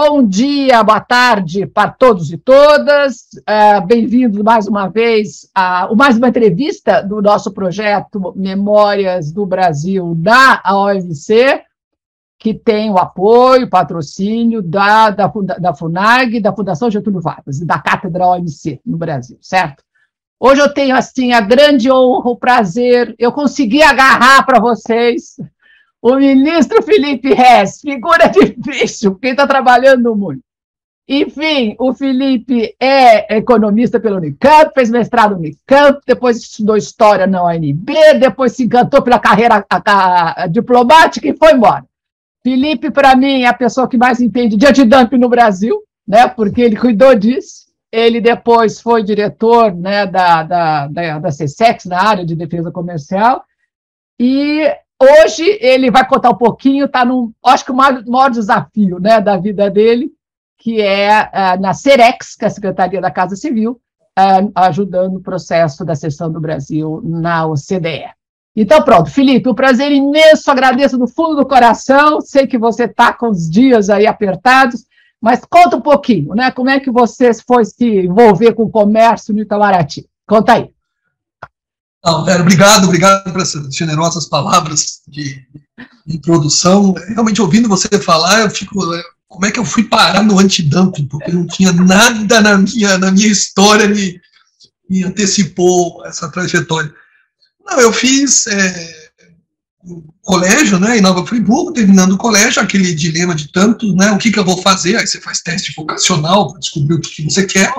Bom dia, boa tarde para todos e todas. Uh, Bem-vindos mais uma vez a mais uma entrevista do nosso projeto Memórias do Brasil da OMC, que tem o apoio, patrocínio da, da, da FUNAG, da Fundação Getúlio Vargas e da Cátedra OMC no Brasil, certo? Hoje eu tenho assim a grande honra, o prazer, eu consegui agarrar para vocês o ministro Felipe Rez, figura difícil, porque está trabalhando muito. Enfim, o Felipe é economista pela Unicamp, fez mestrado no Unicamp, depois estudou história na UNB, depois se encantou pela carreira a, a diplomática e foi embora. Felipe, para mim, é a pessoa que mais entende de antidumping no Brasil, né, porque ele cuidou disso. Ele depois foi diretor né, da, da, da, da CSEX, na área de defesa comercial, e Hoje ele vai contar um pouquinho, está no, acho que o maior, maior, desafio né, da vida dele, que é uh, na Cerex, que é a Secretaria da Casa Civil, uh, ajudando o processo da sessão do Brasil na OCDE. Então, pronto, Felipe, um prazer imenso, agradeço do fundo do coração, sei que você está com os dias aí apertados, mas conta um pouquinho, né? Como é que você foi se envolver com o comércio no Itamaraty? Conta aí. Não, obrigado, obrigado por essas generosas palavras de, introdução. Realmente, ouvindo você falar, eu fico. Como é que eu fui parar no antidumping? Porque não tinha nada na minha, na minha história me, me antecipou essa trajetória. Não, eu fiz é, colégio, né, em Nova Friburgo, terminando o colégio, aquele dilema de tanto, né, o que, que eu vou fazer? Aí você faz teste vocacional para descobrir o que, que você quer.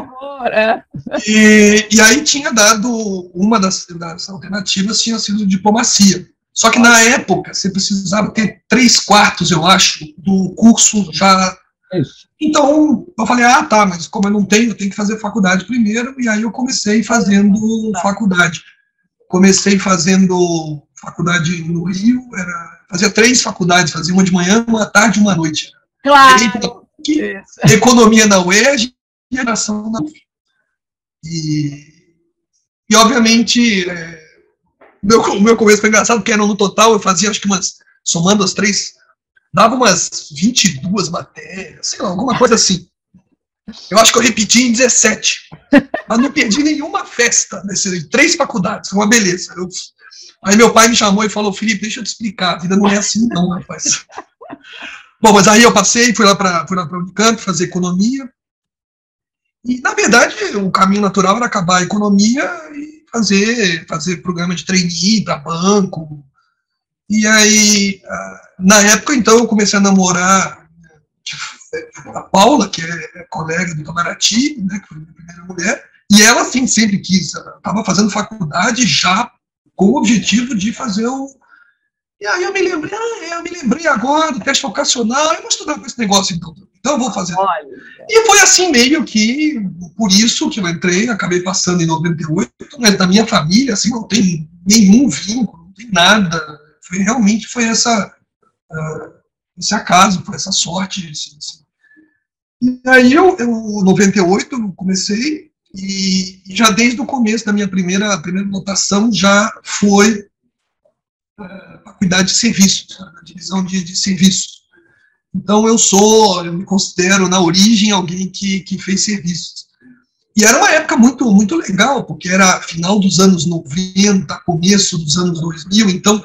É. E, e aí tinha dado, uma das, das alternativas tinha sido diplomacia. Só que na época você precisava ter três quartos, eu acho, do curso já. Isso. Então eu falei, ah, tá, mas como eu não tenho, eu tenho que fazer faculdade primeiro, e aí eu comecei fazendo tá. faculdade. Comecei fazendo faculdade no Rio, era, fazia três faculdades, fazia uma de manhã, uma tarde e uma noite. Claro! Economia na UERJ e educação na UF. E, e obviamente, é, meu, o meu começo foi engraçado, porque era no total, eu fazia acho que umas, somando as três, dava umas 22 matérias, sei lá, alguma coisa assim. Eu acho que eu repeti em 17. Mas não perdi nenhuma festa nessas três faculdades, uma beleza. Eu, Aí meu pai me chamou e falou, Felipe, deixa eu te explicar, a vida não é assim não, rapaz. Bom, mas aí eu passei, fui lá para o Unicamp fazer economia. E, na verdade, o caminho natural era acabar a economia e fazer, fazer programa de trainee para banco. E aí, ah, na época, então, eu comecei a namorar a Paula, que é colega do Itamaraty, né, que foi minha primeira mulher, e ela, sim, sempre quis, estava fazendo faculdade já com o objetivo de fazer o. E aí eu me lembrei, ah, é, eu me lembrei agora do teste vocacional, eu vou estudar com esse negócio então. Então eu vou fazer. Olha. E foi assim meio que, por isso que eu entrei, acabei passando em 98, mas da minha família, assim, não tem nenhum vínculo, não tem nada. Foi, realmente foi essa, uh, esse acaso, foi essa sorte. Assim, assim. E aí eu, eu, em 98, eu comecei, e já desde o começo da minha primeira, primeira notação já foi uh, a cuidar de serviços, a divisão de, de serviços. Então eu sou, eu me considero na origem alguém que, que fez serviços. E era uma época muito, muito legal, porque era final dos anos 90, começo dos anos 2000, então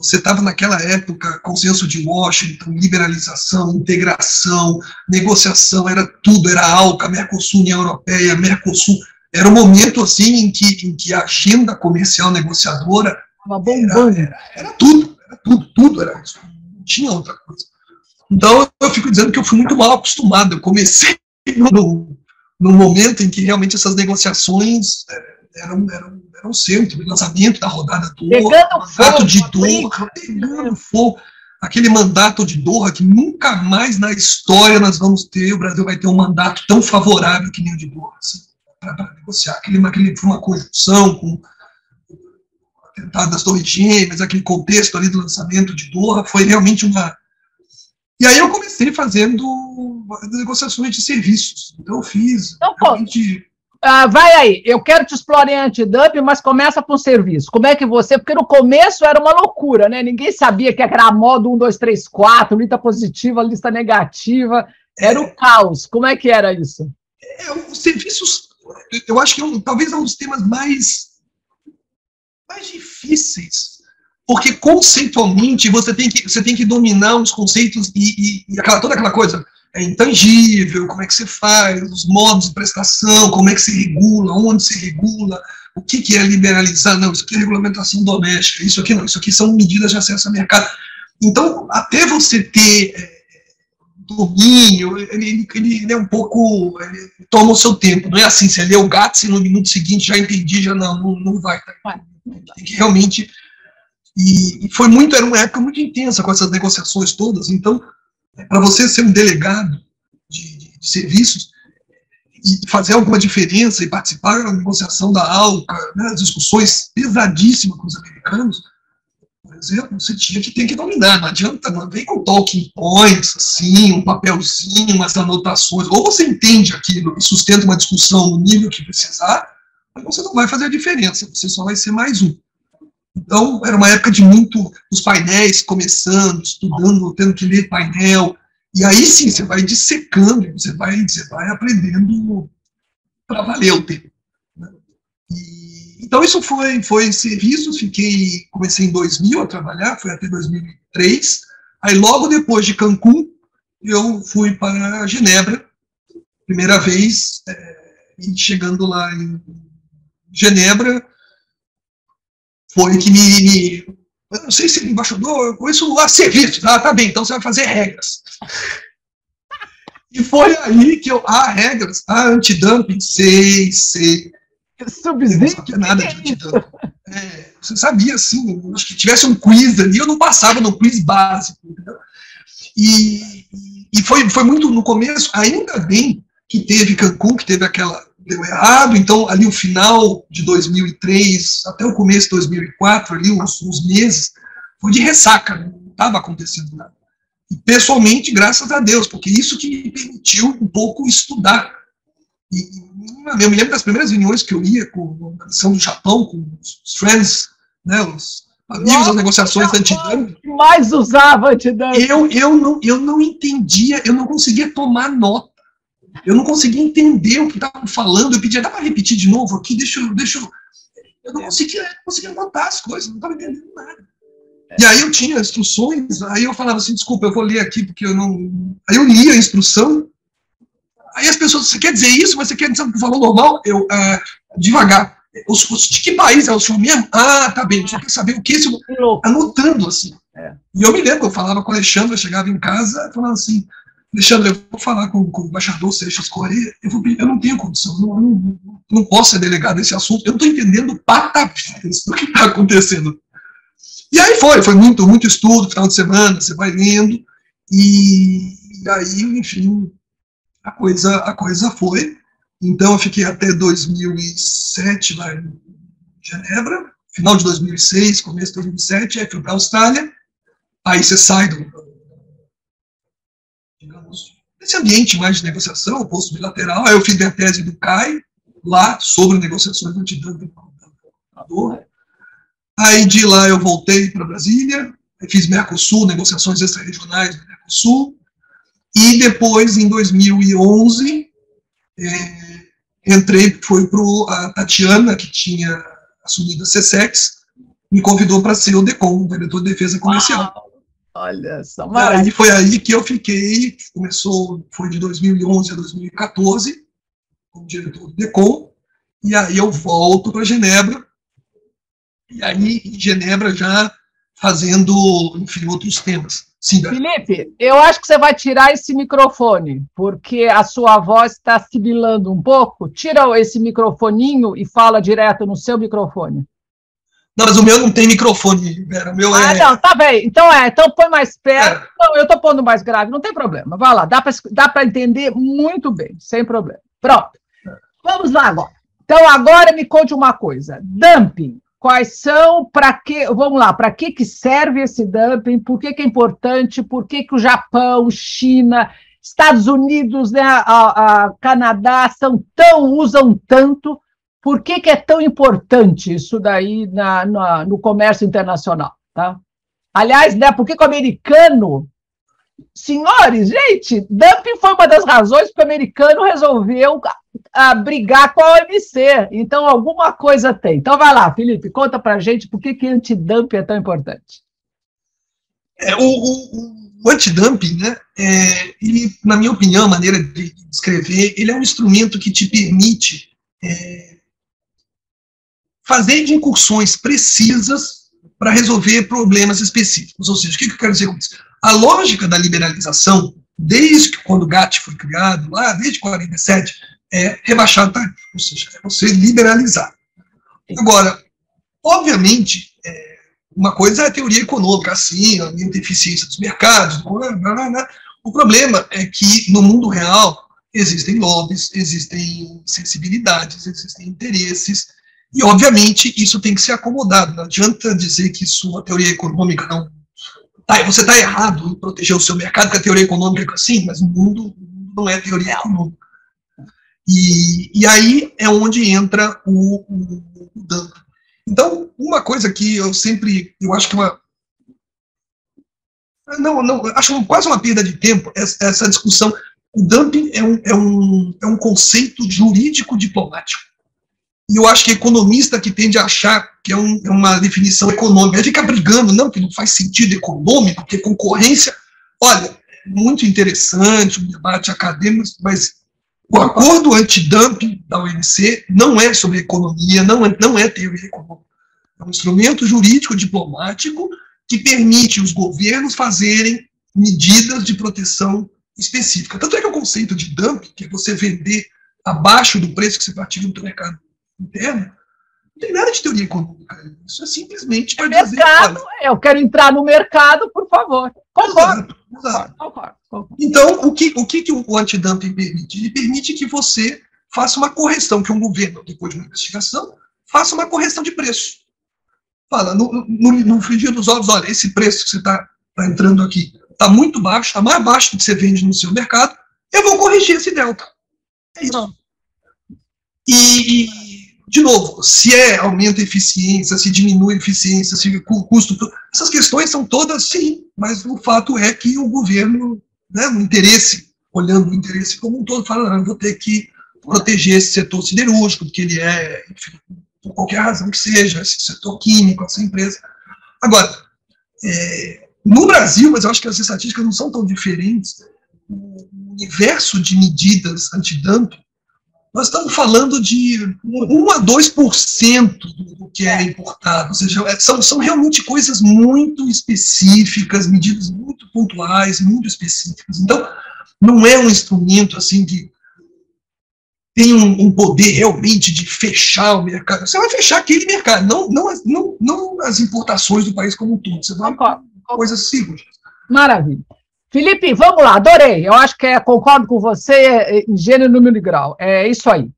você estava naquela época, consenso de Washington, liberalização, integração, negociação, era tudo, era ALCA, Mercosul, União Europeia, Mercosul. Era um momento assim em que, em que a agenda comercial negociadora era, era, era, tudo, era tudo, tudo era isso. Não tinha outra coisa. Então eu fico dizendo que eu fui muito mal acostumado. Eu comecei no, no momento em que realmente essas negociações eh, eram, eram era o centro, o lançamento da rodada do mandato fogo, de Doha, pegando fogo, aquele mandato de Doha que nunca mais na história nós vamos ter, o Brasil vai ter um mandato tão favorável que nem o de Doha, assim, para negociar. Aquele, aquele, foi uma conjunção com o atentado das Torres Gêmeas, aquele contexto ali do lançamento de Doha, foi realmente uma... E aí eu comecei fazendo negociações de serviços. Então eu fiz então, realmente ah, vai aí, eu quero te explorar em antidumping, mas começa com serviço. Como é que você. Porque no começo era uma loucura, né? Ninguém sabia que era a moda 1, 2, 3, 4, lista positiva, lista negativa. Era o caos. Como é que era isso? É, os serviços, eu acho que é talvez é um dos temas mais, mais difíceis, porque conceitualmente você tem que, você tem que dominar os conceitos e, e, e aquela, toda aquela coisa é intangível, como é que você faz, os modos de prestação, como é que se regula, onde se regula, o que, que é liberalizar, não, isso aqui é regulamentação doméstica, isso aqui não, isso aqui são medidas de acesso ao mercado. Então, até você ter é, domínio, ele, ele, ele, é um pouco, toma o seu tempo, não é assim, você lê o GATS e no minuto seguinte já entendi, já não, não, não vai. Tem que realmente... E, e foi muito, era uma época muito intensa com essas negociações todas, então para você ser um delegado de, de, de, serviços e fazer alguma diferença e participar da negociação da ALCA, né, discussões pesadíssimas com os americanos, por exemplo, você tinha que ter que dominar, não adianta, não vem com talking points, assim, um papelzinho, umas anotações, ou você entende aquilo e sustenta uma discussão no nível que precisar, mas você não vai fazer a diferença, você só vai ser mais um. Então, era uma época de muito, os painéis começando, estudando, tendo que ler painel, e aí sim, você vai dissecando, você vai, você vai aprendendo para valer o tempo. Né? E, então, isso foi, foi serviços, fiquei, comecei em 2000 a trabalhar, foi até 2003, aí logo depois de Cancún, eu fui para Genebra, primeira vez, é, e chegando lá em Genebra, foi que me, me eu não sei se é embaixador, eu conheço lá serviços. Ah, tá bem, então você vai fazer regras. E foi aí que eu, ah, regras, ah, antidumping, sei, sei. Subsídio? Não sabia nada de antidumping. É, você sabia, assim, acho que tivesse um quiz ali, eu não passava no quiz básico, entendeu? E, e foi, foi muito no começo, ainda bem que teve Cancún, que teve aquela deu errado, então ali o final de 2003 até o começo de 2004, ali uns, uns meses, foi de ressaca, não estava acontecendo nada. E pessoalmente, graças a Deus, porque isso que me permitiu um pouco estudar. E, eu me lembro das primeiras reuniões que eu ia com a missão do Japão, com os friends, né, os amigos das negociações antidumping. mais usava antidumping. Eu, eu, não, eu não entendia, eu não conseguia tomar nota. Eu não conseguia entender o que estavam falando. Eu pedia, dá para repetir de novo aqui? Deixa eu. Deixa eu... eu não conseguia, não conseguia anotar as coisas, não estava entendendo nada. E aí eu tinha instruções, aí eu falava assim, desculpa, eu vou ler aqui porque eu não. Aí eu lia a instrução, aí as pessoas, você quer dizer isso, mas você quer dizer que falou normal? Eu, uh, devagar. Os, os, de que país é o senhor mesmo? Ah, tá bem, você quer saber o que? Esse... Anotando assim. É. E eu me lembro, eu falava com o Alexandre, eu chegava em casa, falava assim, Alexandre, eu vou falar com, com o embaixador Seixas Correia, eu, vou, eu não tenho condição, não, não, não posso ser delegado desse assunto, eu não estou entendendo patavidas do que está acontecendo. E aí foi, foi muito, muito estudo, final de semana, você vai lendo, e, e aí, enfim, a coisa, a coisa foi. Então eu fiquei até 2007 lá em Genebra, final de 2006, começo de 2007, aí fui para a Austrália, aí você sai do, nesse ambiente mais de negociação, posto bilateral. Aí eu fiz minha tese do CAI, lá, sobre negociações antidumping Aí de lá eu voltei para Brasília, fiz Mercosul, negociações extra-regionais do Mercosul, e depois, em 2011, é, entrei, foi para a Tatiana, que tinha assumido a CSEX, me convidou para ser o DECOM, diretor de defesa comercial. Uau. Olha só, Aí foi aí que eu fiquei, começou, foi de 2011 a 2014, como diretor do DECOM, e aí eu volto para Genebra, e aí em Genebra já fazendo, enfim, outros temas. Sim, Felipe, eu acho que você vai tirar esse microfone, porque a sua voz está sibilando um pouco. Tira esse microfoninho e fala direto no seu microfone. Não, mas o meu não tem microfone, Vera. O meu ah, é... não, tá bem. Então é, então põe mais perto. É. Não, eu tô pondo mais grave, não tem problema. Vai lá, dá para dá entender muito bem, sem problema. Pronto. Vamos lá agora. Então agora me conte uma coisa. Dumping. Quais são, para que, vamos lá, para que, que serve esse dumping? Por que, que é importante? Por que, que o Japão, China, Estados Unidos, né, a, a Canadá são tão, usam tanto por que, que é tão importante isso daí na, na, no comércio internacional? Tá? Aliás, né, por que, que o americano senhores, gente, dumping foi uma das razões que o americano resolveu a, brigar com a OMC. Então, alguma coisa tem. Então, vai lá, Felipe, conta pra gente por que, que antidumping é tão importante. É, o, o, o antidumping, né, é, na minha opinião, maneira de descrever, ele é um instrumento que te permite é, fazer incursões precisas para resolver problemas específicos. Ou seja, o que, eu quero dizer com isso? A lógica da liberalização, desde que quando o GATT foi criado, lá desde 47, é rebaixar tarifa, ou seja, é você liberalizar. Agora, obviamente, é, uma coisa é a teoria econômica, assim, a eficiência dos mercados, blá, blá, blá. o problema é que no mundo real existem lobbies, existem sensibilidades, existem interesses, e obviamente isso tem que ser acomodado. Não adianta dizer que sua teoria econômica não Tá, você está errado em proteger o seu mercado, porque a teoria econômica é assim, mas o mundo não é teoria econômica. E, e aí é onde entra o, o, o. Então, uma coisa que eu sempre, eu acho que uma, não, não, acho quase uma perda de tempo essa, essa discussão. O dumping é um, é, um, é um conceito jurídico diplomático. E eu acho que economista que tende a achar que é, um, é uma definição econômica, fica brigando, não, que não faz sentido econômico, porque concorrência. Olha, muito interessante o debate acadêmico, mas o acordo antidumping da OMC não é sobre economia, não é, não é teoria econômica. É um instrumento jurídico diplomático que permite os governos fazerem medidas de proteção específica. Tanto é que o conceito de dumping, que é você vender abaixo do preço que você pratica no mercado interno, não tem nada de teoria econômica. Isso é simplesmente para é dizer. Mercado, eu quero entrar no mercado, por favor. Concordo. Exato. Concordo, concordo. Então, o que, o que, que o antidumping permite? Ele permite que você faça uma correção, que um governo, depois de uma investigação, faça uma correção de preço. Fala, no, no, no frigir dos ovos, olha, esse preço que você está tá entrando aqui está muito baixo, está mais baixo do que você vende no seu mercado, eu vou corrigir esse delta. É isso. E, de novo, se é aumenta a eficiência, se diminui a eficiência, se o custo. Essas questões são todas sim, mas o fato é que o governo, né, o interesse, olhando o interesse como um todo, fala: eu vou ter que proteger esse setor siderúrgico, porque ele é, enfim, por qualquer razão que seja, esse setor químico, essa empresa. Agora, é, no Brasil, mas eu acho que as estatísticas não são tão diferentes, o universo de medidas antidumping nós estamos falando de 1 a 2% do que é importado. Ou seja, é, são, são realmente coisas muito específicas, medidas muito pontuais, muito específicas. Então, não é um instrumento assim que tem um, um, poder realmente de fechar o mercado. Você vai fechar aquele mercado, não, não, não, não as importações do país como um todo. Você vai coisas simples. Maravilha. Felipe, vamos lá, adorei. Eu acho que é, concordo com você em gênero, número e grau. É isso aí.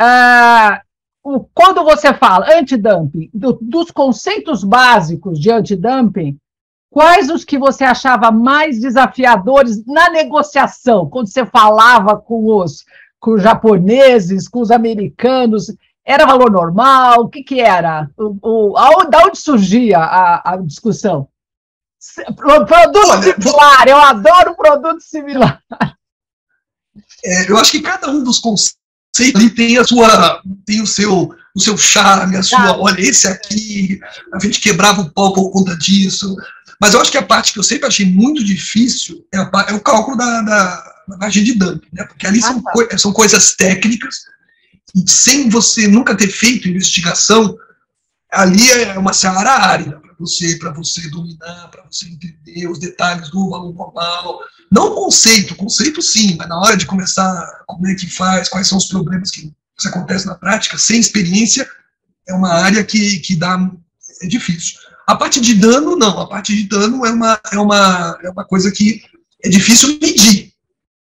Ah, o, quando você fala antidumping, do, dos conceitos básicos de antidumping, quais os que você achava mais desafiadores na negociação, quando você falava com os, com os japoneses, com os americanos? Era valor normal? O que, que era? O, o, da onde surgia a, a discussão? Produto Olha, similar, eu adoro produto similar. É, eu acho que cada um dos conceitos tem a sua, tem o seu, o seu charme, a sua, olha, esse aqui, a gente quebrava o pau por conta disso. Mas eu acho que a parte que eu sempre achei muito difícil é, a, é o cálculo da, da, da, margem de dumping, né? Porque ali ah, são, tá. são coisas técnicas, e sem você nunca ter feito investigação, ali é uma seara árida você, para você dominar, para você entender os detalhes do valor global. Não conceito, conceito sim, mas na hora de começar, como é que faz, quais são os problemas que, que acontecem na prática, sem experiência, é uma área que, que dá, é difícil. A parte de dano, não, a parte de dano é uma, é uma, é uma coisa que é difícil medir.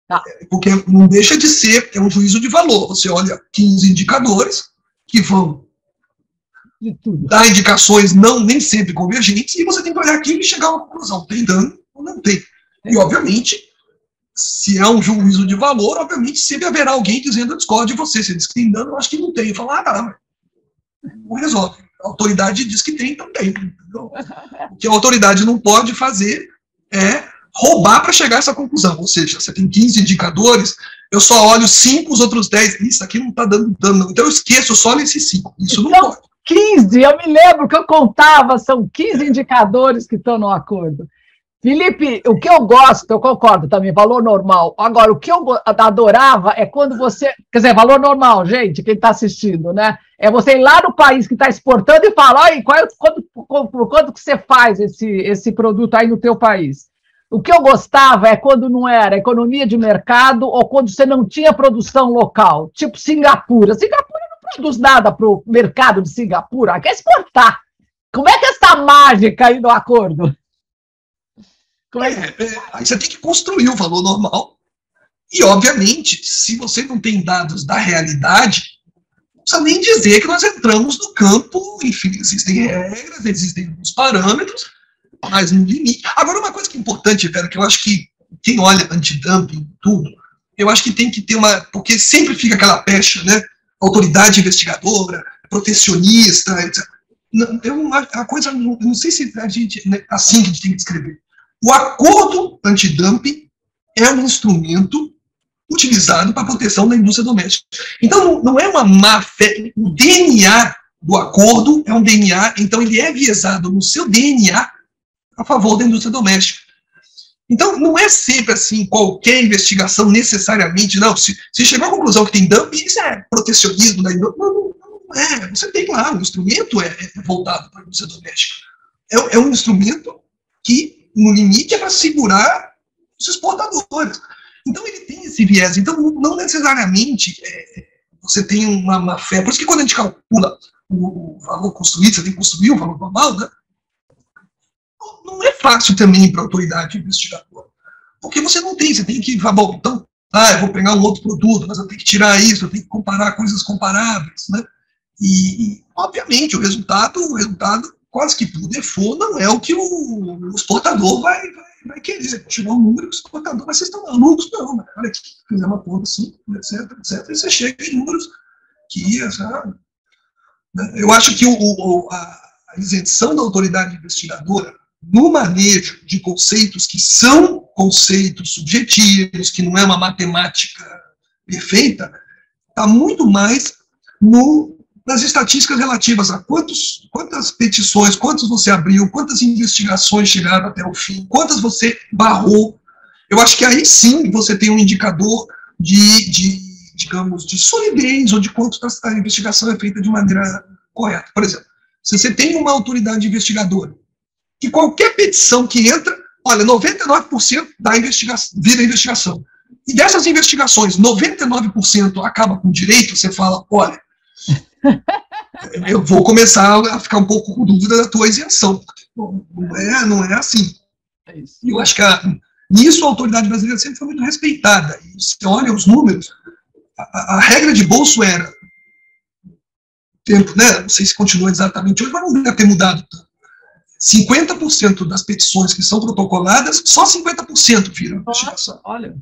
Tá. Porque não deixa de ser, é um juízo de valor. Você olha 15 indicadores que vão de tudo. Dá indicações não nem sempre convergentes, e você tem que olhar aquilo e chegar a uma conclusão. Tem dano ou não tem. E, obviamente, se é um juízo de valor, obviamente sempre haverá alguém dizendo eu discordo de você. Você diz que tem dano, eu acho que não tem. Falar, ah, não resolve. A autoridade diz que tem, então tem. O que a autoridade não pode fazer é roubar para chegar a essa conclusão. Ou seja, você tem 15 indicadores, eu só olho 5, os outros 10. Isso aqui não está dando dano, então eu esqueço, eu só olho esses 5. Isso então, não pode. 15, eu me lembro que eu contava, são 15 indicadores que estão no acordo. Felipe, o que eu gosto, eu concordo também, valor normal. Agora, o que eu adorava é quando você. Quer dizer, valor normal, gente, quem está assistindo, né? É você ir lá no país que está exportando e falar, olha, qual é, quanto, quanto, quanto que você faz esse, esse produto aí no teu país? O que eu gostava é quando não era economia de mercado ou quando você não tinha produção local, tipo Singapura. Singapura produz nada para o mercado de Singapura, quer exportar. Como é que é essa mágica aí do acordo? É, é, aí você tem que construir o valor normal. E, obviamente, se você não tem dados da realidade, não precisa nem dizer que nós entramos no campo, enfim, existem regras, existem alguns parâmetros, mas no limite. Agora, uma coisa que é importante, velho, que eu acho que quem olha antidumping, tudo, eu acho que tem que ter uma. Porque sempre fica aquela pecha, né? Autoridade investigadora, protecionista, etc. Não, eu, a coisa, não, não sei se a gente. Né, assim que a gente tem que descrever. O acordo antidumping é um instrumento utilizado para a proteção da indústria doméstica. Então, não é uma má fé. O DNA do acordo é um DNA, então ele é viesado no seu DNA a favor da indústria doméstica. Então, não é sempre assim, qualquer investigação necessariamente, não, se, se chegou à conclusão que tem dumping, isso é protecionismo indústria. Não, não, não é. Você tem lá, o instrumento é, é voltado para a indústria doméstica. É, é um instrumento que no limite é para segurar os exportadores. Então ele tem esse viés. Então não necessariamente é, você tem uma, uma, fé. Por isso que quando a gente calcula o valor construído, você tem que construir o valor normal, né? Não é fácil também para a autoridade investigadora. Porque você não tem, você tem que falar, bom, então, ah, eu vou pegar um outro produto, mas eu tenho que tirar isso, eu tenho que comparar coisas comparáveis, né? E, e obviamente, o resultado, o resultado quase que por default, não é o que o, o exportador vai, vai, vai querer. Tirar um número, o exportador, mas vocês estão malucos? Não, mas olha aqui, fizer uma conta assim, etc, etc, e você chega em números que, sabe? Né? Eu acho que o, o, a isenção da autoridade investigadora no manejo de conceitos que são conceitos subjetivos, que não é uma matemática perfeita, está muito mais no nas estatísticas relativas a quantos, quantas petições, quantas você abriu, quantas investigações chegaram até o fim, quantas você barrou. Eu acho que aí sim você tem um indicador de, de digamos, de solidez ou de quanto a investigação é feita de maneira correta. Por exemplo, se você tem uma autoridade investigadora, que qualquer petição que entra, olha, 99% da investigação, vira investigação. E dessas investigações, 99% acaba com direito, você fala, olha, eu vou começar a ficar um pouco com dúvida da tua isenção. Não é, não é assim. É eu acho que a, nisso a autoridade brasileira sempre foi muito respeitada. E você olha os números, a, a regra de bolso era tempo, né? Não sei se continua exatamente hoje, mas não deve ter mudado tanto. 50% das petições que são protocoladas, só 50% viram investigação. Olha.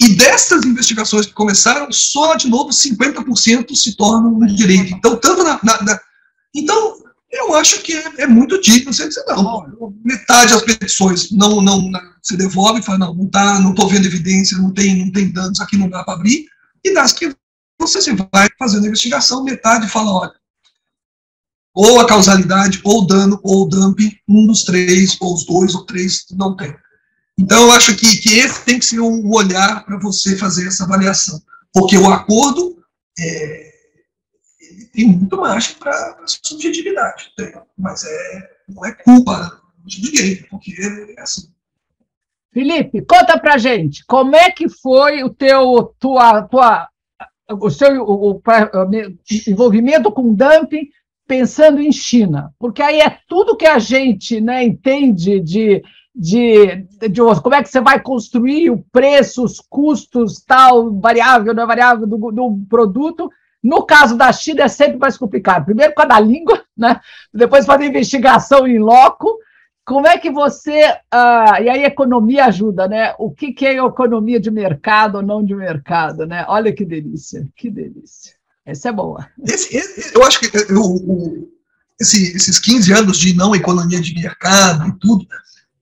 E dessas investigações que começaram, só de novo 50% se tornam no direito. Então, tanto na, na, na, Então, eu acho que é, é muito digno você dizer, não, metade das petições não, não, não se devolve, fala, não, não tá, não estou vendo evidência, não tem, não tem danos, aqui não dá para abrir, e das que você se vai fazendo a investigação, metade fala, olha, ou a causalidade, ou o dano, ou o dumping, um dos três, ou os dois, ou três, não tem. Então, eu acho que, que esse tem que ser o olhar para você fazer essa avaliação. Porque o acordo é, tem muito margem para subjetividade. Mas é, não é culpa de ninguém, porque é assim. Felipe, conta pra gente, como é que foi o teu, tua, tua, o seu o, o, envolvimento com dumping pensando em China? Porque aí é tudo que a gente né, entende de de, de, como é que você vai construir o preço, os custos, tal, variável, não é variável do, do produto. No caso da China é sempre mais complicado. Primeiro com a língua, né? depois fazer investigação em loco. Como é que você. Uh, e aí, economia ajuda, né? O que, que é economia de mercado ou não de mercado, né? Olha que delícia, que delícia. Essa é boa. Esse, esse, eu acho que eu, esse, esses 15 anos de não economia de mercado e tudo,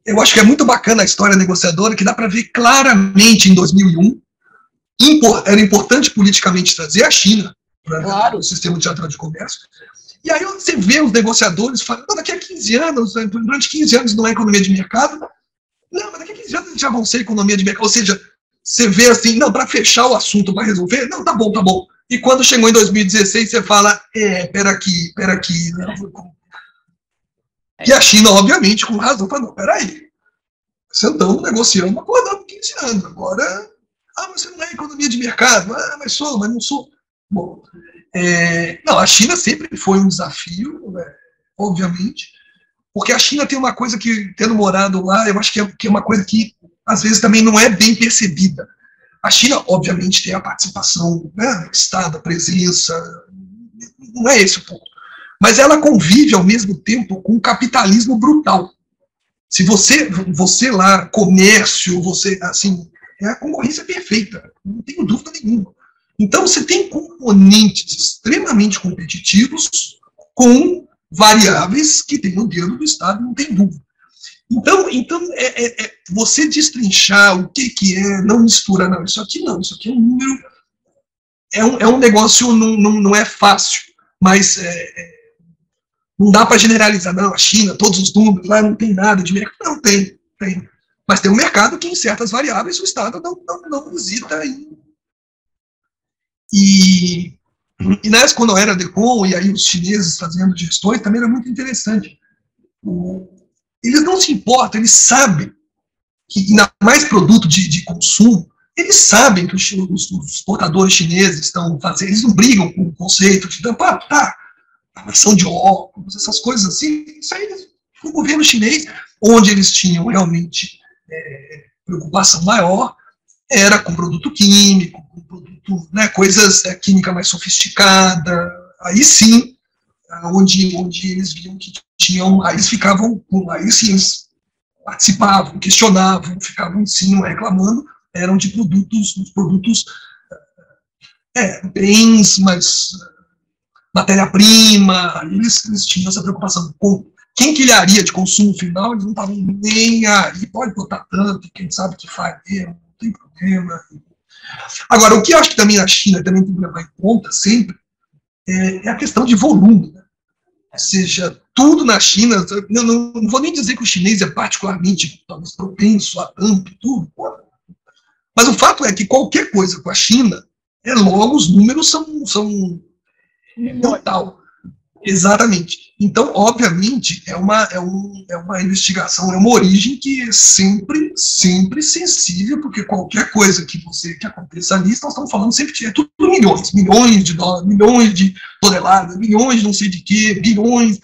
eu acho que é muito bacana a história negociadora, que dá para ver claramente em 2001, era importante politicamente trazer a China para claro. o sistema de tratado de comércio. E aí você vê os negociadores falando, daqui a 15 anos, né, durante 15 anos não é economia de mercado, não, mas daqui a 15 anos já vão ser economia de mercado. Ou seja, você vê assim, não, para fechar o assunto, para resolver, não, tá bom, tá bom. E quando chegou em 2016, você fala, é, pera aqui, pera aqui. Né? E a China, obviamente, com razão, não, peraí. Sentamos, negociamos, acordamos 15 anos. Agora, ah, mas você não é economia de mercado. Ah, mas sou, mas não sou. Bom, é, não, a China sempre foi um desafio, né, obviamente, porque a China tem uma coisa que, tendo morado lá, eu acho que é, que é uma coisa que, às vezes, também não é bem percebida. A China, obviamente, tem a participação né, Estado, a presença, não é esse o ponto mas ela convive ao mesmo tempo com um capitalismo brutal. Se você, você lá, comércio, você, assim, é a concorrência perfeita, não tenho dúvida nenhuma. Então, você tem componentes extremamente competitivos com variáveis que tem no dedo do Estado, não tem dúvida. Então, então é, é, é, você destrinchar o que, que é, não mistura, não, isso aqui não, isso aqui é um número, é um, é um negócio, não, não, não é fácil, mas é, é não dá para generalizar, não, a China, todos os números, lá não tem nada de mercado. Não, tem, tem. Mas tem um mercado que, em certas variáveis, o Estado não, não, não visita. E, e, e nessa, quando eu era DECOM, e aí os chineses fazendo gestões, também era muito interessante. O, eles não se importam, eles sabem que, ainda mais produto de, de consumo, eles sabem que os, os, os exportadores chineses estão fazendo, eles não brigam com o conceito de, pá, tá, ação de óculos, essas coisas assim, isso aí o governo chinês, onde eles tinham realmente é, preocupação maior, era com produto químico, com produto, né, coisas, é, química mais sofisticada, aí sim, onde, onde eles viam que tinham, aí eles ficavam, aí sim, eles participavam, questionavam, ficavam cima reclamando, eram de produtos, produtos, é, bens mais matéria-prima, eles, eles tinham essa preocupação com quem quilharia de consumo final, eles não estavam nem aí, pode botar tanto, quem sabe que faz não tem problema. Agora, o que eu acho que também a China também tem que levar em conta sempre é, é a questão de volume. Seja, tudo na China, eu não, não, vou nem dizer que o chinês é particularmente talvez propenso a dump, tudo, mas o fato é que qualquer coisa com a China, é logo os números são, são total. Exatamente. Então, obviamente, é uma, é, um, é uma investigação, é uma origem que é sempre, sempre sensível, porque qualquer coisa que você que aconteça ali, nós estamos falando sempre de é tudo milhões, milhões de dólares, milhões de toneladas, milhões não sei de quê, bilhões.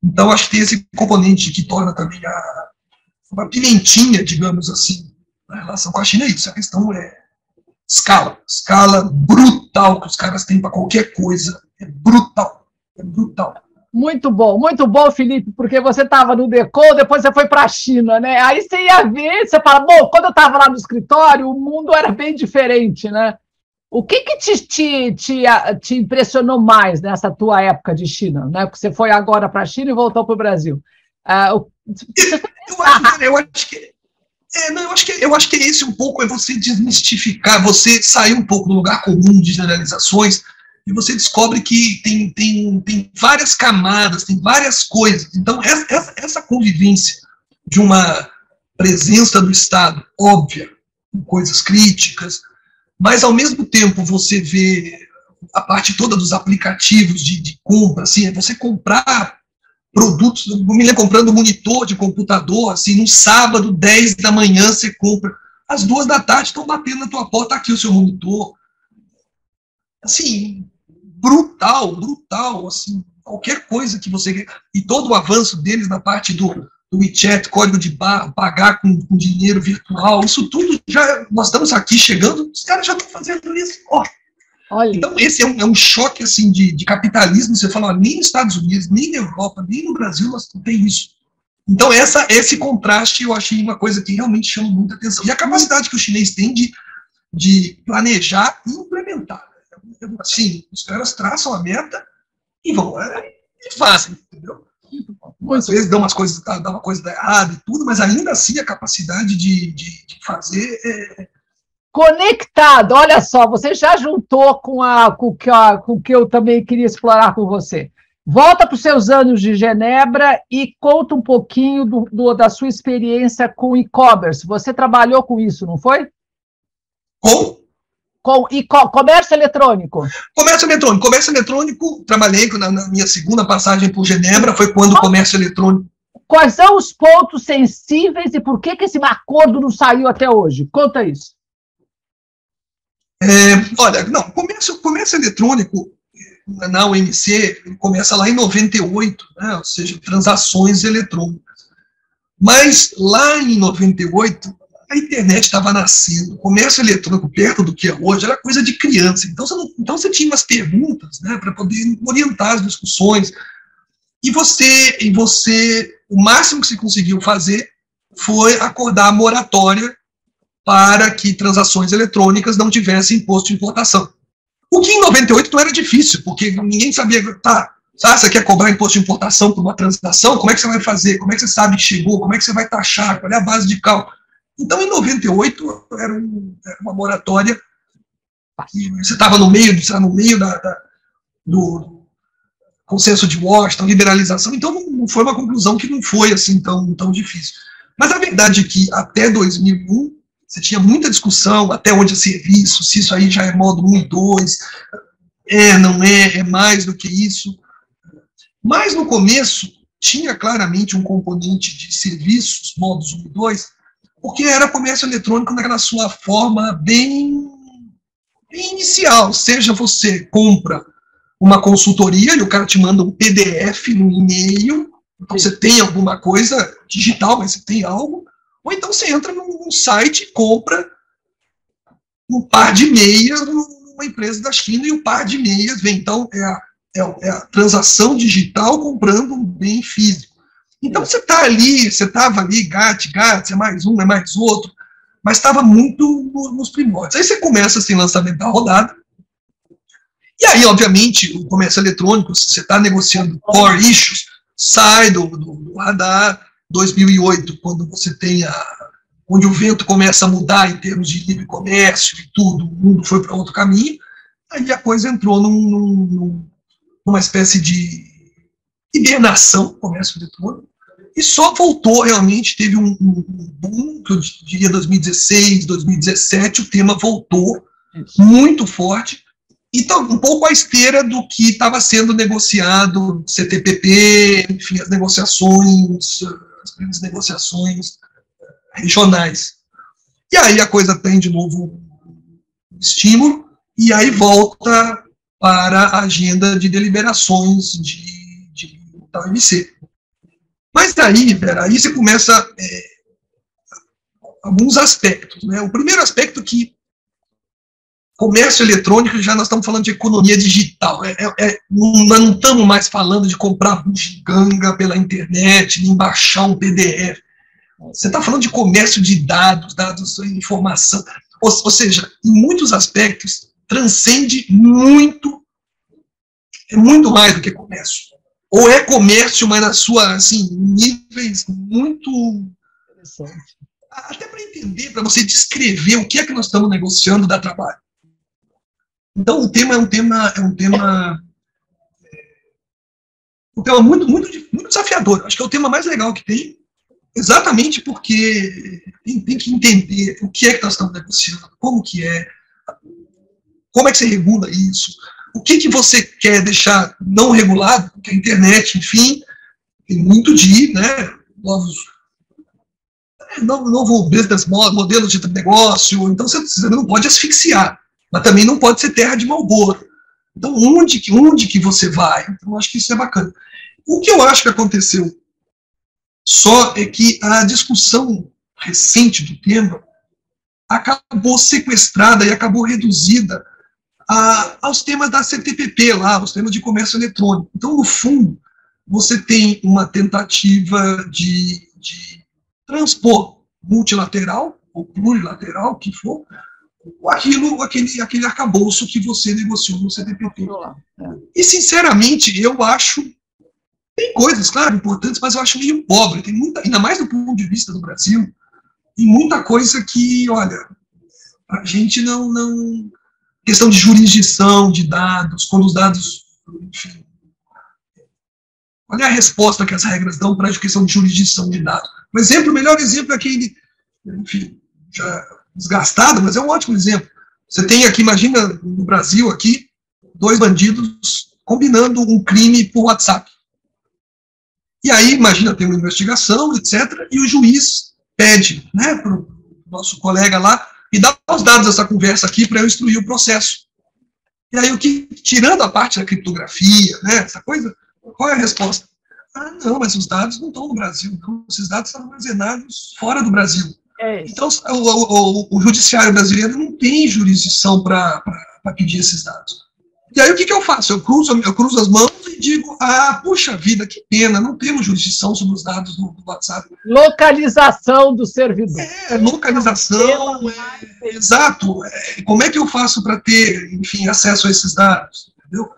Então, acho que tem esse componente que torna também a, uma pimentinha, digamos assim, na relação com a China, é isso. A questão é escala, escala brutal que os caras têm para qualquer coisa é brutal. É brutal. Muito bom, muito bom, Felipe, porque você estava no Decol, depois você foi para a China, né? Aí você ia ver, você fala, bom, quando eu estava lá no escritório, o mundo era bem diferente, né? O que, que te, te, te, te impressionou mais nessa tua época de China, né? Porque você foi agora para a China e voltou para o Brasil. O... eu, acho, eu acho que é, não, eu acho que eu acho que esse um pouco é você desmistificar, você sair um pouco do lugar comum de generalizações e você descobre que tem, tem, tem várias camadas, tem várias coisas. Então, essa, essa convivência de uma presença do Estado óbvia, com coisas críticas, mas ao mesmo tempo você vê a parte toda dos aplicativos de, de compra, assim, é você comprar produtos, eu me lembro comprando monitor de computador, assim, no sábado, 10 da manhã, você compra, às duas da tarde estão batendo na tua porta, aqui o seu monitor, assim, brutal, brutal, assim, qualquer coisa que você e todo o avanço deles na parte do, do WeChat, código de barra, pagar com, com, dinheiro virtual, isso tudo já nós estamos aqui chegando, os caras já estão fazendo isso. Ó. Olha. Então esse é um, é um choque assim de, de capitalismo. Você fala, nem nos Estados Unidos, nem na Europa, nem no Brasil nós não tem isso. Então essa esse contraste eu achei uma coisa que realmente chama muita atenção e a capacidade que o chinês tem de, de planejar e implementar assim, os caras traçam a meta e vão, é, e fazem, entendeu? Às vezes dá umas coisas, dá uma coisa errada e tudo, mas ainda assim a capacidade de, de, de fazer é, Conectado, olha só, você já juntou com, a, com, que, a, com o que eu também queria explorar com você. Volta para os seus anos de Genebra e conta um pouquinho do, do da sua experiência com e-commerce. Você trabalhou com isso, não foi? Com? Com e comércio eletrônico. Comércio eletrônico. Comércio eletrônico, trabalhei na, na minha segunda passagem por Genebra, foi quando o comércio eletrônico. Quais são os pontos sensíveis e por que, que esse acordo não saiu até hoje? Conta isso. É, olha, não, comércio, comércio eletrônico na OMC começa lá em 98, né, ou seja, transações eletrônicas. Mas lá em 98, a internet estava nascendo, o comércio eletrônico, perto do que é hoje, era coisa de criança. Então você, não, então você tinha umas perguntas né, para poder orientar as discussões. E você, e você, o máximo que você conseguiu fazer foi acordar a moratória para que transações eletrônicas não tivessem imposto de importação. O que em 98 não era difícil, porque ninguém sabia, tá, sabe, você quer cobrar imposto de importação por uma transação, como é que você vai fazer? Como é que você sabe que chegou? Como é que você vai taxar? Qual é a base de cálculo? Então, em 98, era, um, era uma moratória, você estava no meio, no meio da, da, do consenso de Washington, liberalização, então não foi uma conclusão que não foi assim tão, tão difícil. Mas a verdade é que até 2001, você tinha muita discussão até onde é serviço, se isso aí já é modo 1 e 2, é, não é, é mais do que isso. Mas no começo tinha claramente um componente de serviços, modos 1 e 2, porque era comércio eletrônico naquela sua forma bem, bem inicial. Seja você compra uma consultoria e o cara te manda um PDF no e-mail, então você tem alguma coisa digital, mas você tem algo, ou então você entra num site e compra um par de meias numa empresa da China e o um par de meias vem. Então, é a, é, é a transação digital comprando um bem físico. Então, você está ali, você estava ali, gato, gato, é mais um, é mais outro, mas estava muito nos primórdios. Aí você começa assim, lançamento da rodada, e aí, obviamente, o comércio eletrônico, se você está negociando core issues, sai do, do, do radar, 2008, quando você tem a, onde o vento começa a mudar em termos de livre comércio e tudo, o mundo foi para outro caminho, aí a coisa entrou num, num, numa espécie de hibernação, comércio eletrônico, e só voltou realmente, teve um, um, boom, que eu diria 2016, 2017, o tema voltou muito forte, e tá um pouco à esteira do que estava sendo negociado, CTPP, enfim, as negociações as grandes negociações regionais. E aí a coisa tem de novo um estímulo, e aí volta para a agenda de deliberações de, de, OMC. Mas daí, Vera, aí você começa é, alguns aspectos. Né? O primeiro aspecto que comércio eletrônico, já nós estamos falando de economia digital. É, é, é nós não estamos mais falando de comprar bugiganga pela internet, nem baixar um PDF. Você está falando de comércio de dados, dados de informação. Ou, ou, seja, em muitos aspectos, transcende muito, é muito mais do que comércio. Ou é comércio, mas na sua, assim, níveis muito... Interessante. Até para entender, para você descrever o que é que nós estamos negociando dá trabalho. Então, o tema é um tema, é um tema, um tema muito, muito, muito desafiador. Acho que é o tema mais legal que tem, exatamente porque tem, tem, que entender o que é que nós estamos negociando, como que é, como é que você regula isso, o que que você quer deixar não regulado, porque a internet, enfim, tem muito de, né, novos novo business model, modelo de negócio, então você, você não pode asfixiar mas também não pode ser terra de Malboro. Então, onde que, onde que você vai? Então, acho que isso é bacana. O que eu acho que aconteceu só é que a discussão recente do tema acabou sequestrada e acabou reduzida a, aos temas da CTPP lá, aos temas de comércio eletrônico. Então, no fundo, você tem uma tentativa de, de transpor multilateral ou plurilateral, que for, aquilo, aquele, aquele arcabouço que você negociou no CDPP. É. E, sinceramente, eu acho Tem coisas, claro, importantes, mas eu acho meio pobre. Tem muita, ainda mais do ponto de vista do Brasil, tem muita coisa que, olha, a gente não, não. Questão de jurisdição de dados, quando os dados. Enfim, qual é a resposta que as regras dão para a questão de jurisdição de dados? Um exemplo, o melhor exemplo é aquele, enfim, já desgastado, mas é um ótimo exemplo. Você tem aqui, imagina no Brasil aqui, dois bandidos combinando um crime por WhatsApp. E aí, imagina, tem uma investigação, etc., e o juiz pede né, para o nosso colega lá, e dá os dados dessa conversa aqui para eu instruir o processo. E aí, o que, tirando a parte da criptografia, né, essa coisa, qual é a resposta? Ah, não, mas os dados não estão no Brasil, não. esses dados estão armazenados fora do Brasil. É então, o, o, o, judiciário brasileiro não tem jurisdição para pedir esses dados. E aí o que, que eu faço? Eu cruzo, eu cruzo as mãos e digo, ah, puxa vida, que pena, não temos jurisdição sobre os dados do, do WhatsApp. Localização do servidor. É, localização, é, exato. É, como é que eu faço para ter, enfim, acesso a esses dados? Entendeu?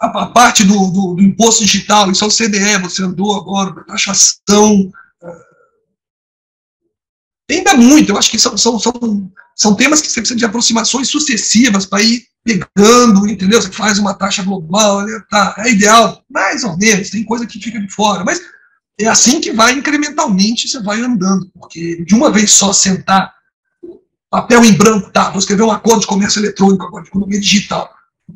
A, a parte do, do, do, imposto digital, isso é o CDE, você andou agora, taxação, Ainda muito, eu acho que são, são, são, são temas que você precisa de aproximações sucessivas para ir pegando, entendeu? Você faz uma taxa global, né? tá, é ideal, mais ou menos, tem coisa que fica de fora, mas é assim que vai incrementalmente, você vai andando, porque de uma vez só sentar, papel em branco, tá, vou escrever um acordo de comércio eletrônico agora, de economia digital,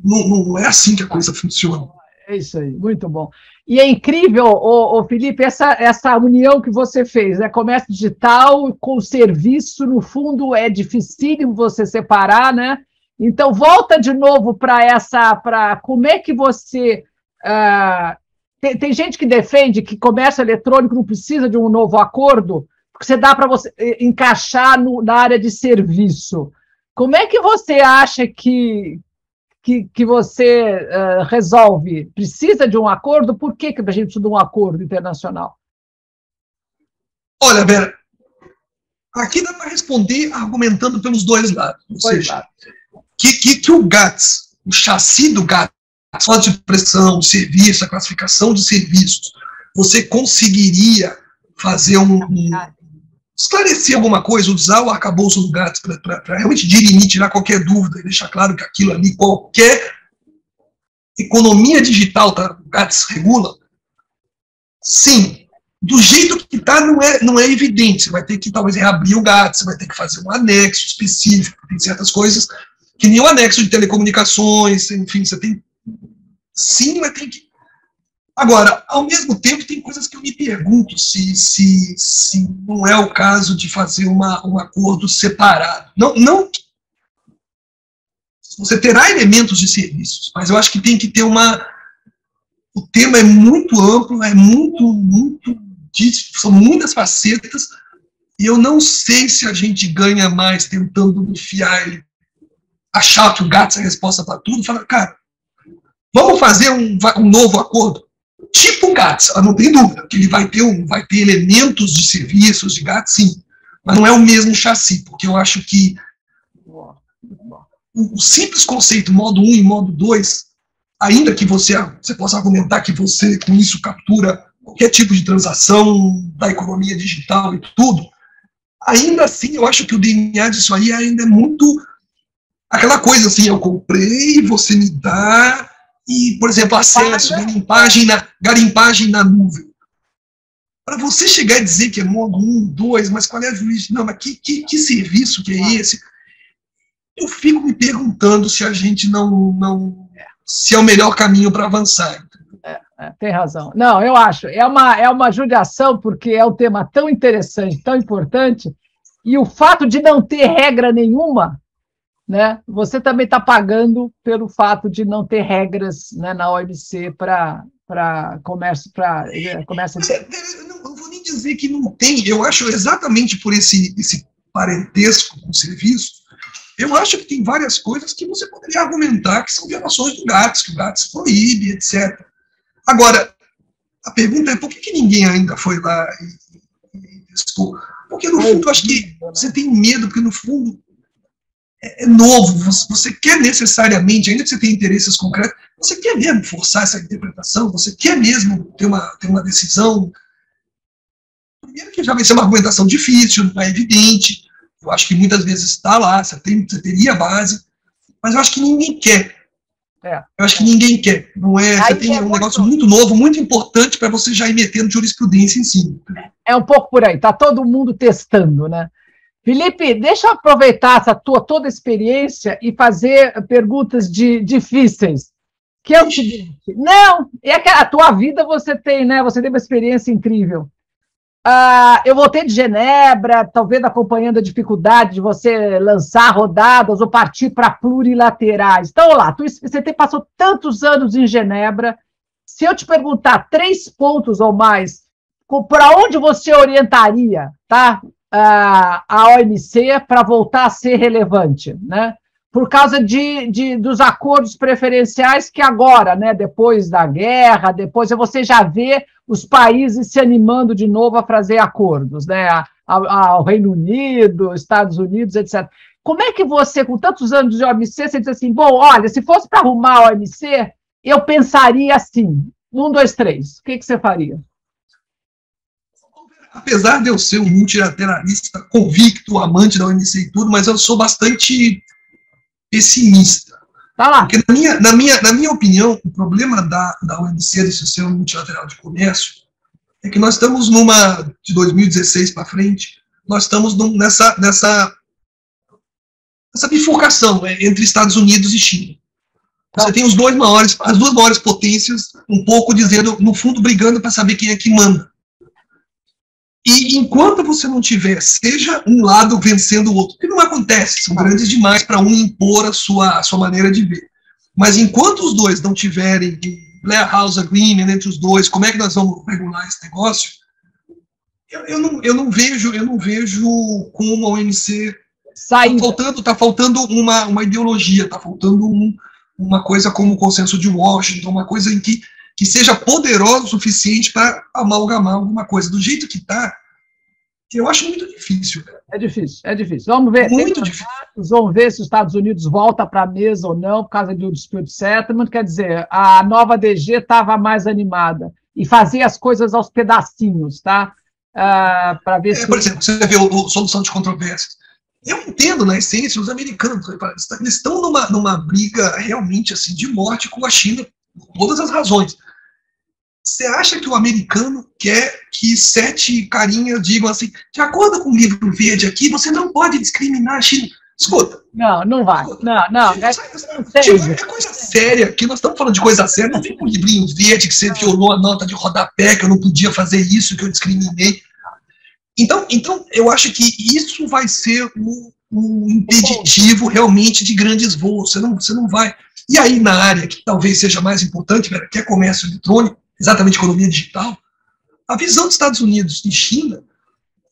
não, não é assim que a coisa funciona. É isso aí, muito bom. E é incrível, ô, ô, Felipe, essa, essa união que você fez, né? Comércio digital com serviço, no fundo, é dificílimo você separar, né? Então, volta de novo para essa, para como é que você. Uh, tem, tem, gente que defende que comércio eletrônico não precisa de um novo acordo, porque você dá para você eh, encaixar no, na área de serviço. Como é que você acha que, que, que você uh, resolve? Precisa de um acordo? Por que, que a gente precisa de um acordo internacional? Olha, Vera, aqui dá para responder argumentando pelos dois lados. Ou dois seja, lados. Que, que, que o GATS, o chassi do GATS, sorte de pressão, o serviço, a classificação de serviços, você conseguiria fazer um, um, esclarecer alguma coisa, usar o arcabouço do GATS para realmente dirimir, tirar qualquer dúvida e deixar claro que aquilo ali, qualquer economia digital, tá, o GATS regula, sim. Do jeito que está, não é, não é evidente. Você vai ter que talvez reabrir o GATS, você vai ter que fazer um anexo específico, tem certas coisas que nem o anexo de telecomunicações, enfim, você tem. Sim, mas tem que Agora, ao mesmo tempo, tem coisas que eu me pergunto se, se, se não é o caso de fazer uma, um acordo separado. Não, não você terá elementos de serviços, mas eu acho que tem que ter uma. O tema é muito amplo, é muito, muito. São muitas facetas, e eu não sei se a gente ganha mais tentando enfiar ele, achar que o gato é a resposta para tudo, falar, cara, vamos fazer um, um novo acordo? tipo GATS, não tem dúvida, que ele vai ter, um, vai ter elementos de serviços de GATS, sim, mas não é o mesmo chassi, porque eu acho que o simples conceito modo 1 e modo 2, ainda que você, você possa argumentar que você com isso captura qualquer tipo de transação da economia digital e tudo, ainda assim eu acho que o DNA disso aí ainda é muito aquela coisa assim, eu comprei, você me dá, e, por exemplo, acesso, garimpagem na, garimpagem na nuvem. Para você chegar e dizer que é modo 1, 2, mas qual é a jurisdição? Não, mas que, que, que serviço que é esse? Eu fico me perguntando se a gente não. não se é o melhor caminho para avançar. É, é, tem razão. Não, eu acho. É uma, é uma judiação, porque é um tema tão interessante, tão importante, e o fato de não ter regra nenhuma né, você também está pagando pelo fato de não ter regras né, na OMC para comércio. Pra, eh, comércio é, eu não vou nem dizer que não tem, eu acho exatamente por esse, esse parentesco com o serviço, eu acho que tem várias coisas que você poderia argumentar que são violações do GATS, que o GATS proíbe, etc. Agora, a pergunta é por que, que ninguém ainda foi lá e, e Porque, no fundo, eu acho que você tem medo, porque, no fundo, é, é novo, você, você, quer necessariamente, ainda que você tenha interesses concretos, você quer mesmo forçar essa interpretação, você quer mesmo ter uma, ter uma decisão. Primeiro que já vai ser uma argumentação difícil, não é evidente, eu acho que muitas vezes está lá, você, tem, você teria base, mas eu acho que ninguém quer. É. Eu acho que ninguém quer. Não é, você tem é um muito... negócio muito novo, muito importante para você já ir metendo jurisprudência em cima. É um pouco por aí, está todo mundo testando, né? Felipe, deixa eu aproveitar essa tua toda experiência e fazer perguntas de, difíceis. Que é o seguinte, não, é que a tua vida você tem, né? Você teve uma experiência incrível. Uh, eu voltei de Genebra, talvez acompanhando a dificuldade de você lançar rodadas ou partir para plurilaterais. Então, lá, tu, você tem, passou tantos anos em Genebra. Se eu te perguntar três pontos ou mais, para onde você orientaria tá, uh, a OMC para voltar a ser relevante? Né? Por causa de, de, dos acordos preferenciais que agora, né, depois da guerra, depois você já vê os países se animando de novo a fazer acordos, né? Ao Reino Unido, Estados Unidos, etc. Como é que você, com tantos anos de OMC, você diz assim, bom, olha, se fosse para arrumar a OMC, eu pensaria assim, um, dois, três. O que, que você faria? Apesar de eu ser um multilateralista convicto, amante da OMC e tudo, mas eu sou bastante pessimista. Tá lá. Porque, na minha, na, minha, na minha opinião, o problema da, da OMC, do sistema multilateral de comércio, é que nós estamos numa, de 2016 para frente, nós estamos num, nessa, nessa, nessa bifurcação né, entre Estados Unidos e China. Você tem os dois maiores, as duas maiores potências, um pouco dizendo, no fundo, brigando para saber quem é que manda. E enquanto você não tiver, seja um lado vencendo o outro, que não acontece, são grandes demais para um impor a sua, a sua maneira de ver. Mas enquanto os dois não tiverem Blair House Agreement entre os dois, como é que nós vamos regular esse negócio? Eu, eu, não, eu não vejo, eu não vejo como a OMC está faltando, tá faltando uma, uma ideologia, está faltando um, uma coisa como o consenso de Washington, uma coisa em que que seja poderoso o suficiente para amalgamar alguma coisa. Do jeito que está, eu acho muito difícil. É difícil, é difícil. Vamos ver. Muito difícil. vamos ver se os Estados Unidos volta para a mesa ou não, por causa do dispute settlement. Quer dizer, a nova DG estava mais animada e fazia as coisas aos pedacinhos, tá? Uh, para ver é, se. Por exemplo, você vê o, o solução de controvérsias. Eu entendo, na essência, os americanos eles estão numa, numa briga realmente assim de morte com a China por todas as razões. Você acha que o americano quer que sete carinhas digam assim, de acordo com o livro verde aqui, você não pode discriminar a China? Escuta. Não, não vai. Escuta. Não, não. É, tipo, é coisa séria, que nós estamos falando de coisa séria, não vem um livrinho verde que você violou a nota de rodapé, que eu não podia fazer isso, que eu discriminei. Então, então eu acho que isso vai ser um, um impeditivo realmente de grandes voos. Você não, você não vai. E aí, na área que talvez seja mais importante, que é comércio eletrônico, exatamente economia digital, a visão dos Estados Unidos e China